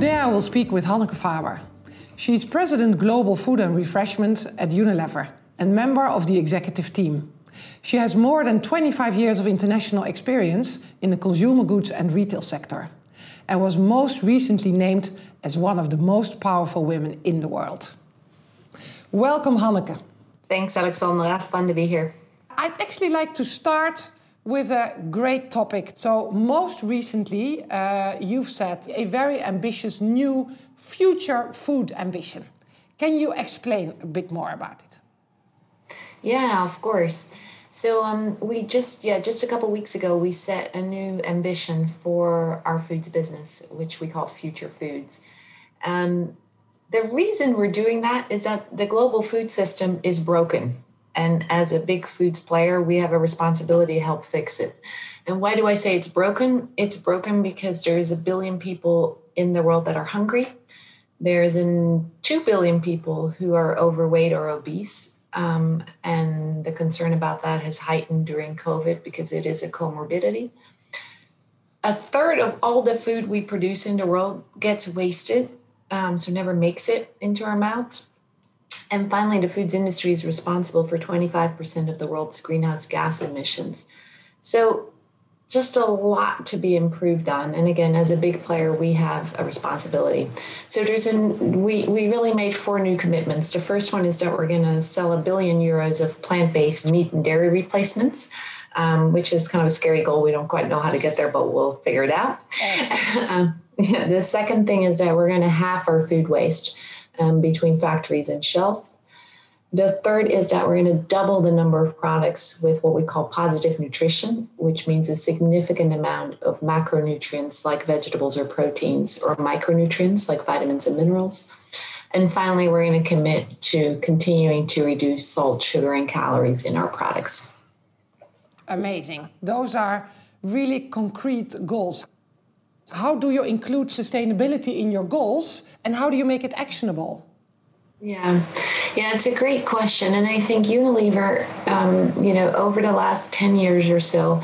Today I will speak with Hanneke Faber. She's President Global Food and Refreshment at Unilever and member of the executive team. She has more than 25 years of international experience in the consumer goods and retail sector and was most recently named as one of the most powerful women in the world. Welcome, Hanneke. Thanks, Alexandra. Fun to be here. I'd actually like to start with a great topic. So, most recently, uh, you've set a very ambitious new future food ambition. Can you explain a bit more about it? Yeah, of course. So um, we just yeah just a couple weeks ago we set a new ambition for our foods business, which we call Future Foods. Um, the reason we're doing that is that the global food system is broken, and as a big foods player, we have a responsibility to help fix it. And why do I say it's broken? It's broken because there is a billion people in the world that are hungry. There's in two billion people who are overweight or obese um, and the concern about that has heightened during COVID because it is a comorbidity. A third of all the food we produce in the world gets wasted, um, so never makes it into our mouths. And finally, the foods industry is responsible for 25% of the world's greenhouse gas emissions. So just a lot to be improved on. And again, as a big player, we have a responsibility. So there's an we we really made four new commitments. The first one is that we're going to sell a billion euros of plant-based meat and dairy replacements. Um, which is kind of a scary goal. We don't quite know how to get there, but we'll figure it out. um, yeah, the second thing is that we're going to halve our food waste um, between factories and shelf. The third is that we're going to double the number of products with what we call positive nutrition, which means a significant amount of macronutrients like vegetables or proteins, or micronutrients like vitamins and minerals. And finally, we're going to commit to continuing to reduce salt, sugar, and calories in our products. Amazing. Those are really concrete goals. How do you include sustainability in your goals and how do you make it actionable? Yeah, yeah, it's a great question, and I think Unilever, um, you know, over the last ten years or so,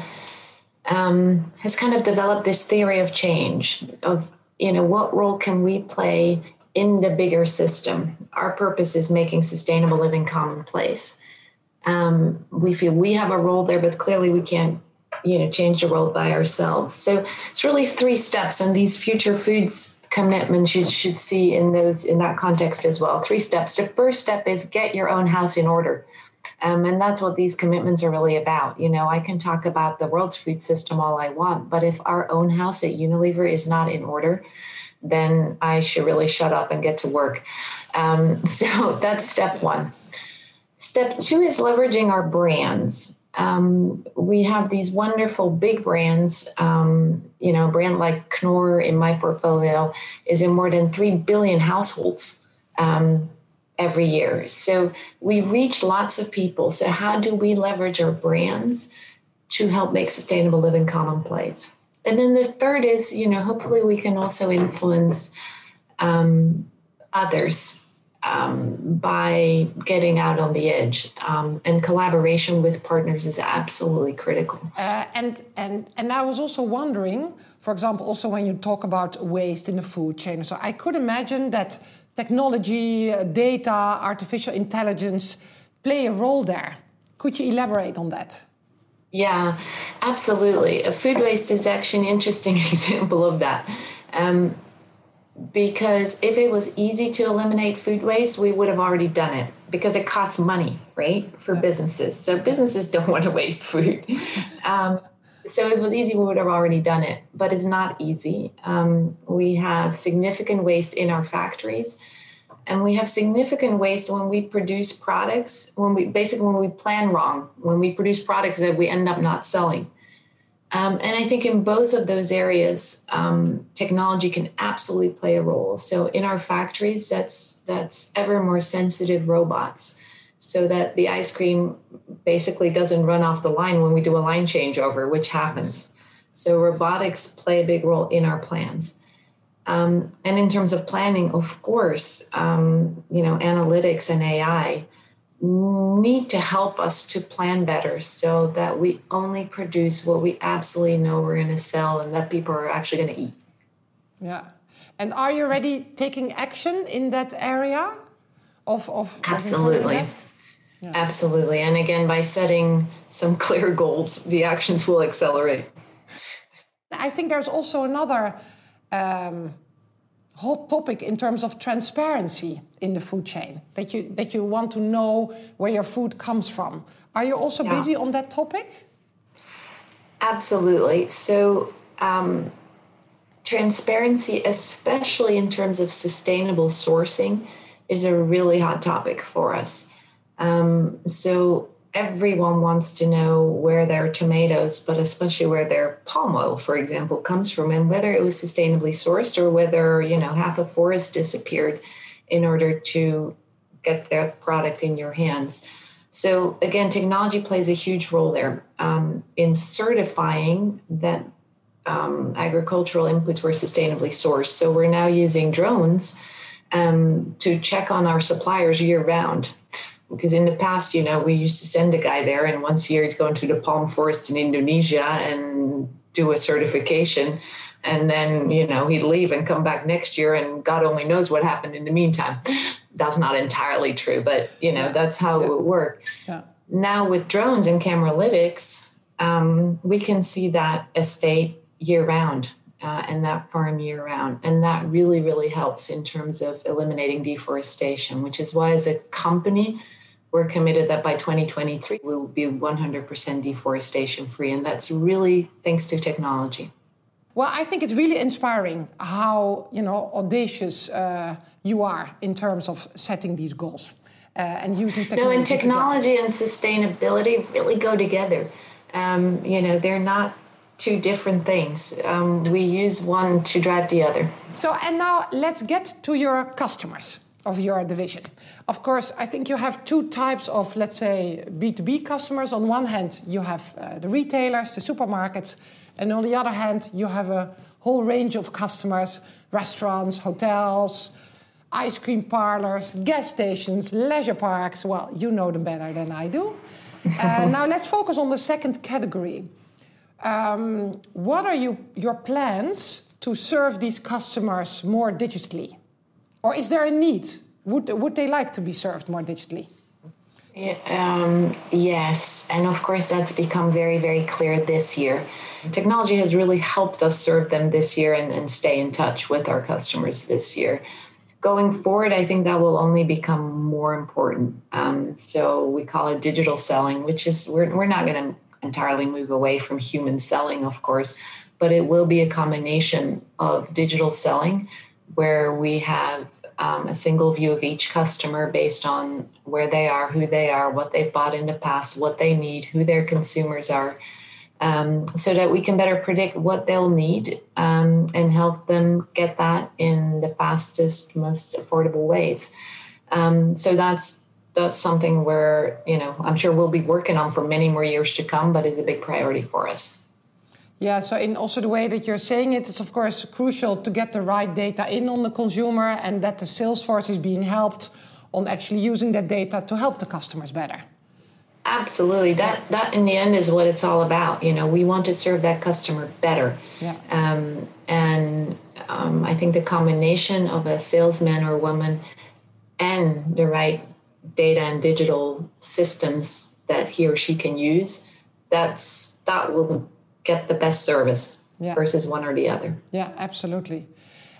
um, has kind of developed this theory of change of you know what role can we play in the bigger system. Our purpose is making sustainable living commonplace. Um, we feel we have a role there, but clearly we can't you know change the world by ourselves. So it's really three steps, and these future foods commitments you should see in those in that context as well. Three steps. The first step is get your own house in order. Um, and that's what these commitments are really about. You know, I can talk about the world's food system all I want, but if our own house at Unilever is not in order, then I should really shut up and get to work. Um, so that's step one. Step two is leveraging our brands um, we have these wonderful big brands. Um, you know, a brand like Knorr in my portfolio is in more than 3 billion households um, every year. So we reach lots of people. So, how do we leverage our brands to help make sustainable living commonplace? And then the third is, you know, hopefully we can also influence um, others um, by getting out on the edge. Um, and collaboration with partners is absolutely critical. Uh, and and and I was also wondering, for example, also when you talk about waste in the food chain, so I could imagine that technology, uh, data, artificial intelligence play a role there. Could you elaborate on that? Yeah, absolutely. Food waste is actually an interesting example of that. Um, because if it was easy to eliminate food waste, we would have already done it because it costs money, right, for businesses. So businesses don't want to waste food. Um, so if it was easy, we would have already done it, but it's not easy. Um, we have significant waste in our factories, and we have significant waste when we produce products. When we basically when we plan wrong, when we produce products that we end up not selling. Um, and I think in both of those areas, um, technology can absolutely play a role. So in our factories, that's that's ever more sensitive robots, so that the ice cream basically doesn't run off the line when we do a line changeover, which happens. So robotics play a big role in our plans. Um, and in terms of planning, of course, um, you know, analytics and AI need to help us to plan better so that we only produce what we absolutely know we're going to sell and that people are actually going to eat. Yeah. And are you already taking action in that area of of absolutely. Of yeah. Absolutely. And again, by setting some clear goals, the actions will accelerate. I think there's also another um, hot topic in terms of transparency in the food chain that you that you want to know where your food comes from. Are you also yeah. busy on that topic? Absolutely. So. Um, transparency, especially in terms of sustainable sourcing, is a really hot topic for us. Um, so everyone wants to know where their tomatoes, but especially where their palm oil, for example, comes from, and whether it was sustainably sourced or whether you know half a forest disappeared in order to get that product in your hands. So again, technology plays a huge role there um, in certifying that um, agricultural inputs were sustainably sourced. So we're now using drones um, to check on our suppliers year round because in the past, you know, we used to send a guy there and once a year he'd go into the palm forest in Indonesia and do a certification. And then, you know, he'd leave and come back next year and God only knows what happened in the meantime. That's not entirely true, but, you know, that's how yeah. it would work. Yeah. Now with drones and cameralytics, um, we can see that estate year round uh, and that farm year round. And that really, really helps in terms of eliminating deforestation, which is why, as a company, we're committed that by 2023 we will be 100% deforestation free and that's really thanks to technology. Well i think it's really inspiring how you know audacious uh, you are in terms of setting these goals uh, and using technology no and technology and sustainability really go together. Um, you know they're not two different things. Um, we use one to drive the other. So and now let's get to your customers of your division. Of course, I think you have two types of, let's say, B2B customers. On one hand, you have uh, the retailers, the supermarkets, and on the other hand, you have a whole range of customers restaurants, hotels, ice cream parlors, gas stations, leisure parks. Well, you know them better than I do. uh, now, let's focus on the second category. Um, what are you, your plans to serve these customers more digitally? Or is there a need? Would, would they like to be served more digitally? Um, yes, and of course that's become very, very clear this year. Technology has really helped us serve them this year and, and stay in touch with our customers this year. Going forward, I think that will only become more important. Um, so we call it digital selling, which is we're, we're not going to entirely move away from human selling, of course, but it will be a combination of digital selling where we have um, a single view of each customer based on where they are, who they are, what they've bought in the past, what they need, who their consumers are, um, so that we can better predict what they'll need um, and help them get that in the fastest, most affordable ways. Um, so that's that's something where you know I'm sure we'll be working on for many more years to come, but is a big priority for us. Yeah, so in also the way that you're saying it, it's of course crucial to get the right data in on the consumer and that the sales force is being helped on actually using that data to help the customers better. Absolutely. That that in the end is what it's all about. You know, we want to serve that customer better. Yeah. Um, and um, I think the combination of a salesman or woman and the right data and digital systems that he or she can use, that's that will get the best service yeah. versus one or the other. Yeah, absolutely.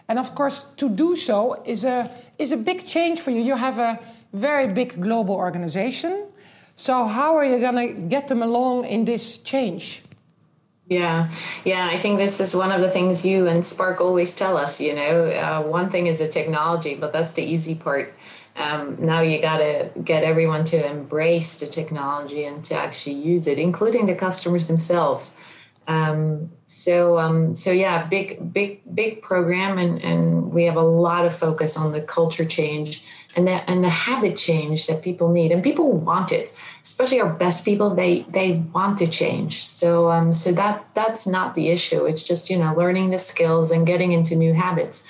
And of course, to do so is a is a big change for you. You have a very big global organization. So how are you going to get them along in this change? Yeah, yeah, I think this is one of the things you and Spark always tell us. You know, uh, one thing is the technology, but that's the easy part. Um, now you got to get everyone to embrace the technology and to actually use it, including the customers themselves. Um, so um, so yeah, big big big program, and and we have a lot of focus on the culture change and the and the habit change that people need, and people want it. Especially our best people, they they want to change. So um, so that that's not the issue. It's just you know learning the skills and getting into new habits.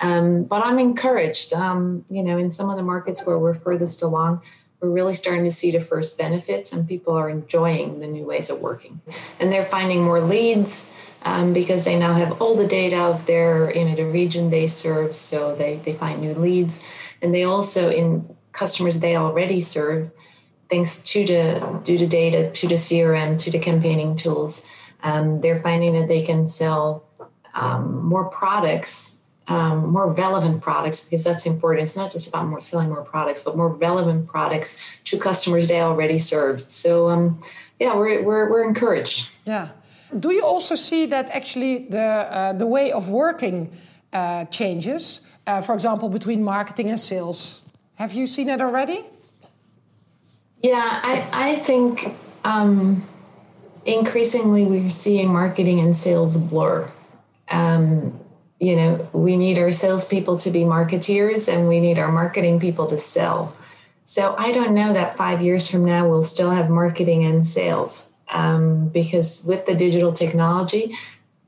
Um, but I'm encouraged. Um, you know, in some of the markets where we're furthest along we're really starting to see the first benefits and people are enjoying the new ways of working. And they're finding more leads um, because they now have all the data of their you know the region they serve so they, they find new leads. And they also in customers they already serve thanks to the to the data to the crm to the campaigning tools um, they're finding that they can sell um, more products um, more relevant products because that's important it's not just about more selling more products but more relevant products to customers they already served so um, yeah we're, we're, we're encouraged yeah do you also see that actually the, uh, the way of working uh, changes, uh, for example, between marketing and sales? Have you seen it already? Yeah, I, I think um, increasingly we're seeing marketing and sales blur. Um, you know, we need our salespeople to be marketeers and we need our marketing people to sell. So I don't know that five years from now we'll still have marketing and sales um, because with the digital technology,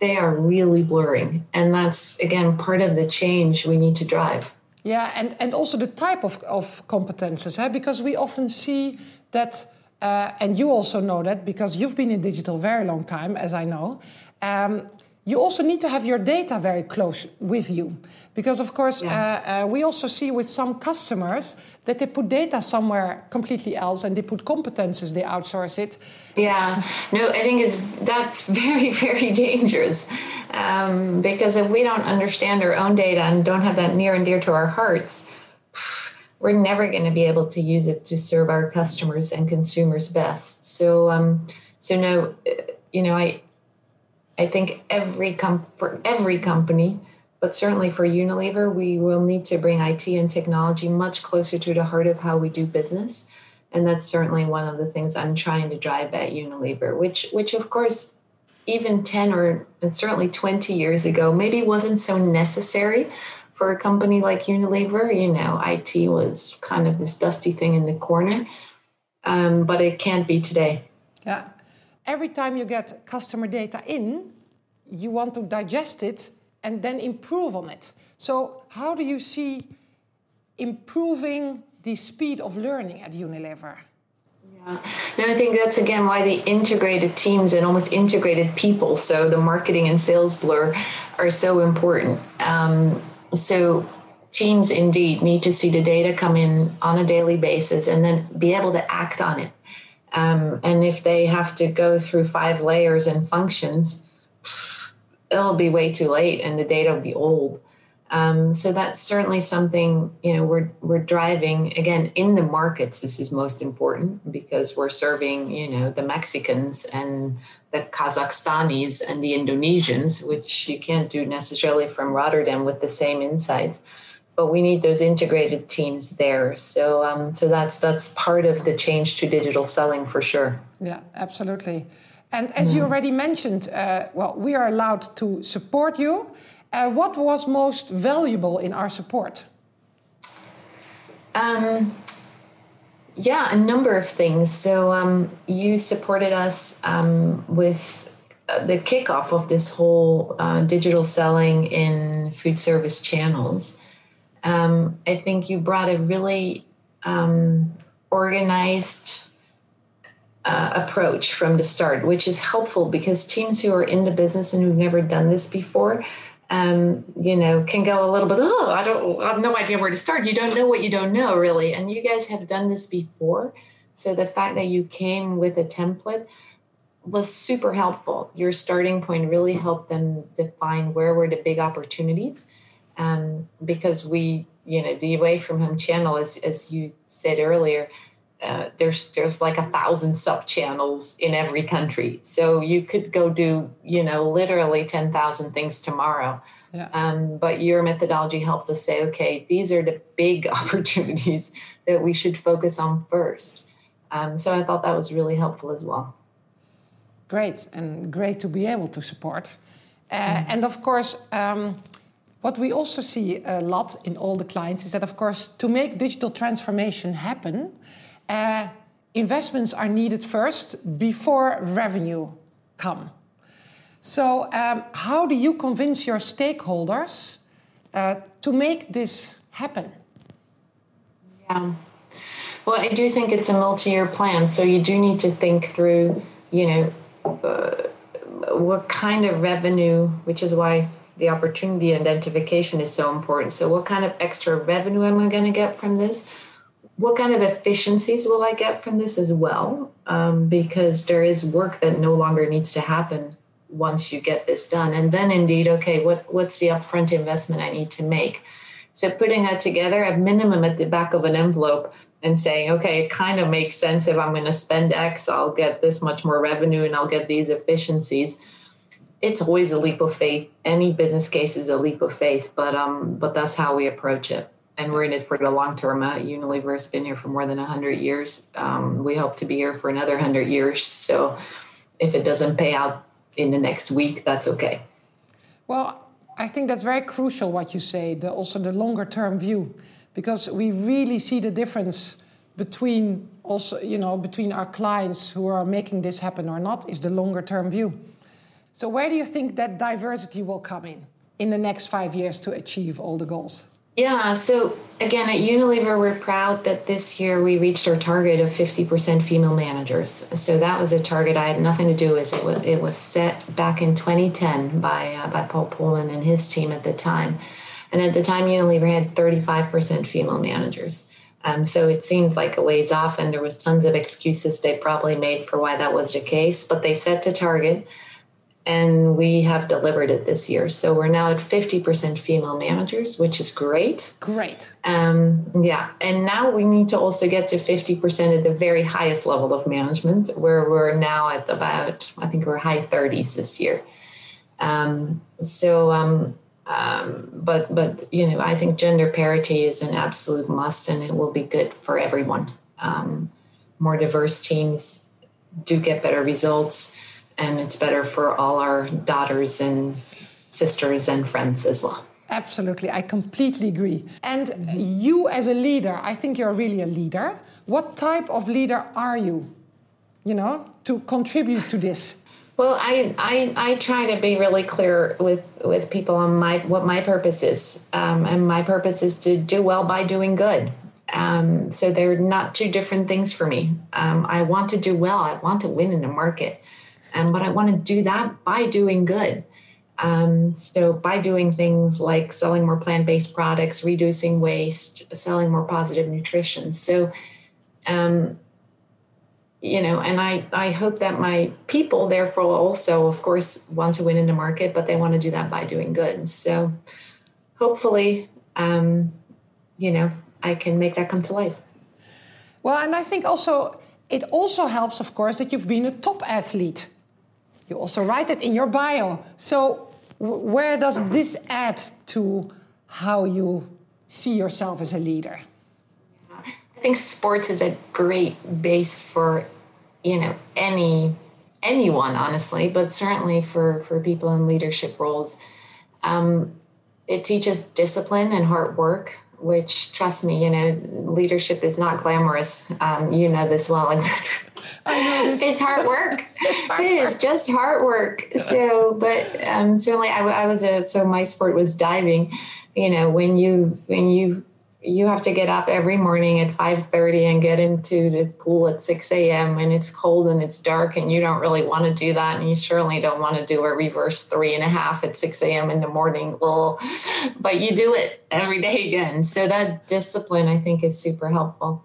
they are really blurring. And that's, again, part of the change we need to drive. Yeah, and, and also the type of, of competences, huh? because we often see that, uh, and you also know that because you've been in digital very long time, as I know. Um, you also need to have your data very close with you. Because of course yeah. uh, uh, we also see with some customers that they put data somewhere completely else and they put competences they outsource it. Yeah. No i think it's that's very very dangerous. Um, because if we don't understand our own data and don't have that near and dear to our hearts we're never going to be able to use it to serve our customers and consumers best. So um, so no uh, you know i I think every com- for every company, but certainly for Unilever, we will need to bring IT and technology much closer to the heart of how we do business, and that's certainly one of the things I'm trying to drive at Unilever. Which, which of course, even ten or and certainly twenty years ago, maybe wasn't so necessary for a company like Unilever. You know, IT was kind of this dusty thing in the corner, um, but it can't be today. Yeah every time you get customer data in, you want to digest it and then improve on it. So, how do you see improving the speed of learning at Unilever? Yeah. No, I think that's again why the integrated teams and almost integrated people, so the marketing and sales blur, are so important. Um, so teams indeed need to see the data come in on a daily basis and then be able to act on it. Um, and if they have to go through five layers and functions, it'll be way too late and the data will be old. Um, so that's certainly something you know we're we're driving again in the markets. This is most important because we're serving you know the Mexicans and the Kazakhstanis and the Indonesians, which you can't do necessarily from Rotterdam with the same insights but we need those integrated teams there. So, um, so that's that's part of the change to digital selling for sure. Yeah, absolutely. And as mm. you already mentioned, uh, well, we are allowed to support you. Uh, what was most valuable in our support? Um, yeah, a number of things. So um, you supported us um, with uh, the kickoff of this whole uh, digital selling in food service channels um, I think you brought a really um, organized uh, approach from the start, which is helpful because teams who are in the business and who've never done this before, um, you know, can go a little bit, oh, I don't, I have no idea where to start. You don't know what you don't know, really. And you guys have done this before. So the fact that you came with a template was super helpful. Your starting point really helped them define where were the big opportunities um, because we, you know, the away from home channel, as as you said earlier, uh, there's there's like a thousand sub channels in every country, so you could go do, you know, literally ten thousand things tomorrow. Yeah. Um, but your methodology helped us say, okay, these are the big opportunities that we should focus on first. Um, so I thought that was really helpful as well. Great, and great to be able to support. Uh, mm-hmm. And of course, um, what we also see a lot in all the clients is that, of course, to make digital transformation happen, uh, investments are needed first before revenue come. So, um, how do you convince your stakeholders uh, to make this happen? Yeah. Well, I do think it's a multi-year plan, so you do need to think through, you know, uh, what kind of revenue, which is why the opportunity identification is so important. So, what kind of extra revenue am I going to get from this? What kind of efficiencies will I get from this as well? Um, because there is work that no longer needs to happen once you get this done. And then, indeed, okay, what, what's the upfront investment I need to make? So, putting that together at minimum at the back of an envelope and saying, okay, it kind of makes sense if I'm going to spend X, I'll get this much more revenue and I'll get these efficiencies it's always a leap of faith. Any business case is a leap of faith, but um, but that's how we approach it. And we're in it for the long term. Uh, Unilever has been here for more than hundred years. Um, we hope to be here for another hundred years. So, if it doesn't pay out in the next week, that's okay. Well, I think that's very crucial what you say. The, also the longer term view, because we really see the difference between also you know between our clients who are making this happen or not is the longer term view. So, where do you think that diversity will come in in the next five years to achieve all the goals? Yeah, so again, at Unilever, we're proud that this year we reached our target of 50% female managers. So that was a target I had nothing to do with. It was, it was set back in 2010 by, uh, by Paul Polman and his team at the time. And at the time, Unilever had 35% female managers. Um, so it seemed like a ways off, and there was tons of excuses they probably made for why that was the case. But they set the target and we have delivered it this year. So we're now at 50% female managers, which is great. Great. Um, yeah. And now we need to also get to 50% at the very highest level of management, where we're now at about, I think we're high 30s this year. Um, so, um, um, but, but, you know, I think gender parity is an absolute must and it will be good for everyone. Um, more diverse teams do get better results and it's better for all our daughters and sisters and friends as well. Absolutely, I completely agree. And you, as a leader, I think you're really a leader. What type of leader are you, you know, to contribute to this? Well, I, I, I try to be really clear with, with people on my what my purpose is. Um, and my purpose is to do well by doing good. Um, so they're not two different things for me. Um, I want to do well, I want to win in the market. Um, but I want to do that by doing good. Um, so by doing things like selling more plant-based products, reducing waste, selling more positive nutrition. So, um, you know, and I I hope that my people therefore also, of course, want to win in the market, but they want to do that by doing good. So, hopefully, um, you know, I can make that come to life. Well, and I think also it also helps, of course, that you've been a top athlete. You also write it in your bio. So, where does this add to how you see yourself as a leader? I think sports is a great base for, you know, any anyone honestly, but certainly for for people in leadership roles. Um, it teaches discipline and hard work which trust me you know leadership is not glamorous. Um, you know this well it's hard work. It's hard it work. is just hard work. So but um, certainly I, I was a so my sport was diving. You know when you when you you have to get up every morning at 5.30 and get into the pool at 6 a.m and it's cold and it's dark and you don't really want to do that and you certainly don't want to do a reverse three and a half at 6 a.m in the morning well but you do it every day again so that discipline i think is super helpful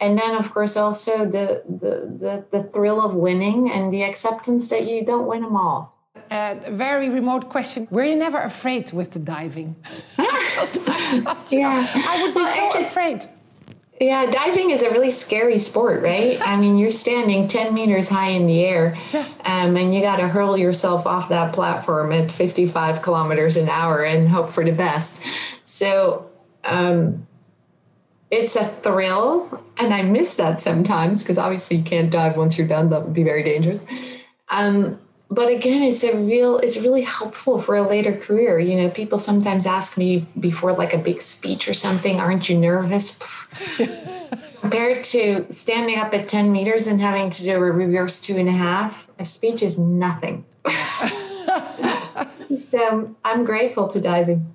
and then of course also the the the, the thrill of winning and the acceptance that you don't win them all a very remote question. Were you never afraid with the diving? just, just, yeah. I would be well, so afraid. Yeah, diving is a really scary sport, right? I mean, you're standing 10 meters high in the air, yeah. um, and you got to hurl yourself off that platform at 55 kilometers an hour and hope for the best. So, um, it's a thrill, and I miss that sometimes because obviously you can't dive once you're done. That would be very dangerous. Um, but again it's a real it's really helpful for a later career you know people sometimes ask me before like a big speech or something aren't you nervous compared to standing up at 10 meters and having to do a reverse two and a half a speech is nothing so i'm grateful to diving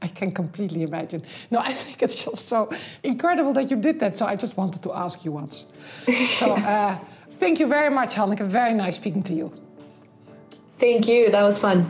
I can completely imagine. No, I think it's just so incredible that you did that. So I just wanted to ask you once. So uh, thank you very much, Hanneke. Very nice speaking to you. Thank you. That was fun.